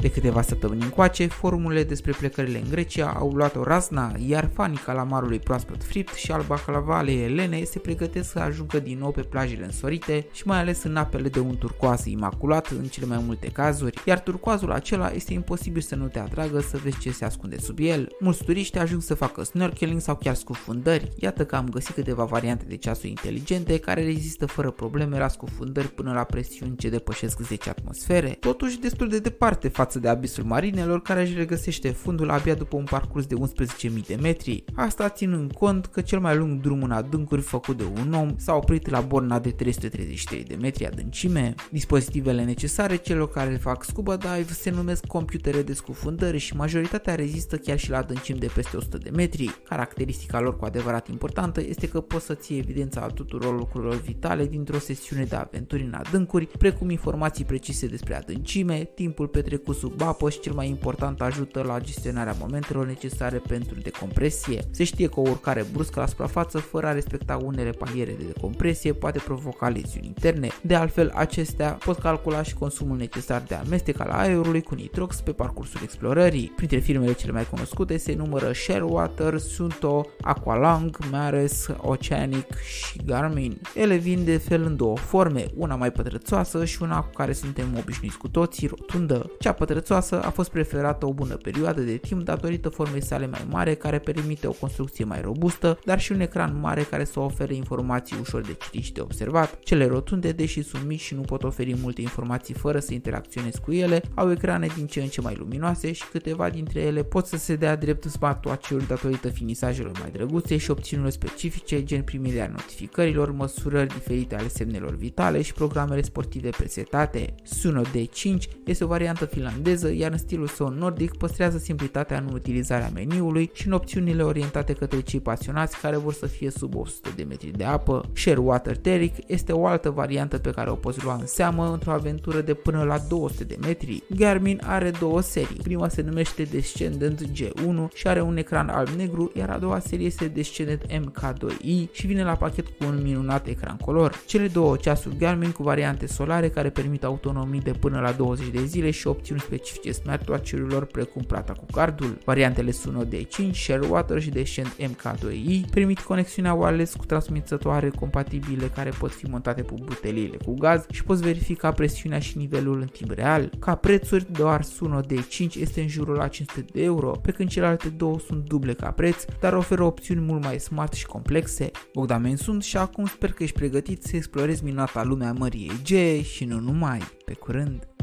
De câteva săptămâni încoace, formule despre plecările în Grecia au luat o razna, iar fanii calamarului proaspăt fript și al baclavalei elene se pregătesc să ajungă din nou pe plajele însorite și mai ales în apele de un turcoaz imaculat în cele mai multe cazuri, iar turcoazul acela este imposibil să nu te atragă să vezi ce se ascunde sub el. Mulți turiști ajung să facă snorkeling sau chiar scufundări. Iată că am găsit câteva variante de ceasuri inteligente care rezistă fără probleme la scufundări până la presiuni ce depășesc 10 atmosfere. Totuși destul de departe față de abisul marinelor care își regăsește fundul abia după un parcurs de 11.000 de metri. Asta ținând cont că cel mai lung drum în adâncuri făcut de un om s-a oprit la borna de 333 de metri adâncime. Dispozitivele necesare celor care fac scuba dive se numesc computere de scufundări și majoritatea rezistă chiar și la adâncimi de peste 100 de metri. Caracteristica lor cu adevărat importantă este că poți să ții evidența a tuturor lucrurilor vitale dintr-o sesiune de aventuri în adâncuri, precum informații precise despre adâncime, timpul petrecut sub apă și cel mai important ajută la gestionarea momentelor necesare pentru decompresie. Se știe că o urcare bruscă la suprafață fără a respecta unele paliere de decompresie poate provoca leziuni interne. De altfel, acestea pot calcula și consumul necesar de amestec al aerului cu nitrox pe parcursul explorării. Printre firmele cele mai cunoscute se numără Sharewater, Sunto, Aqualung, Mares, Oceanic și Garmin. Ele vin de fel în două forme, una mai pătrățoasă și una cu care suntem obișnuiți cu toții, rotundă. Cea pătrățoasă a fost preferată o bună perioadă de timp datorită formei sale mai mare care permite o construcție mai robustă, dar și un ecran mare care să ofere informații ușor de citit și de observat. Cele rotunde, deși sunt mici și nu pot oferi multe informații fără să interacționezi cu ele, au ecrane din ce în ce mai luminoase și câteva dintre ele pot să se dea drept smartwatch-uri datorită finisajelor mai drăguțe și opțiunilor specifice, gen primirea notificărilor, măsurări diferite ale semnelor vitale și programele sportive presetate. Suno D5 este o variantă finlandeză, iar în stilul său nordic păstrează simplitatea în utilizarea meniului și în opțiunile orientate către cei pasionați care vor să fie sub 100 de metri de apă. Share Water Teric este o altă variantă pe care o poți lua în seamă într-o aventură de până la 200 de metri. Garmin are două serii. Prima se numește Descendant G1 și are un ecran alb-negru, iar a doua serie este Descendant MK2i și vine la pachet cu un minunat ecran color. Cele două ceasuri Garmin cu variante solare care permit autonomii de până la 20 de zile și opțiuni specifice smartwatch-urilor precum plata cu cardul. Variantele Suno D5, Sharewater și Descent MK2i permit conexiunea wireless cu transmițătoare compatibile care pot fi montate pe buteliile cu gaz și poți verifica presiunea și nivelul în timp real. Ca prețuri, doar Suno D5 este în jurul la 500 de euro, pe când celelalte două sunt duble ca preț, dar oferă opțiuni mult mai smart și complexe. Bogdamen sunt și acum sper că ești pregătit să explorezi minunata lumea Mării Egee și nu numai. Pe curând!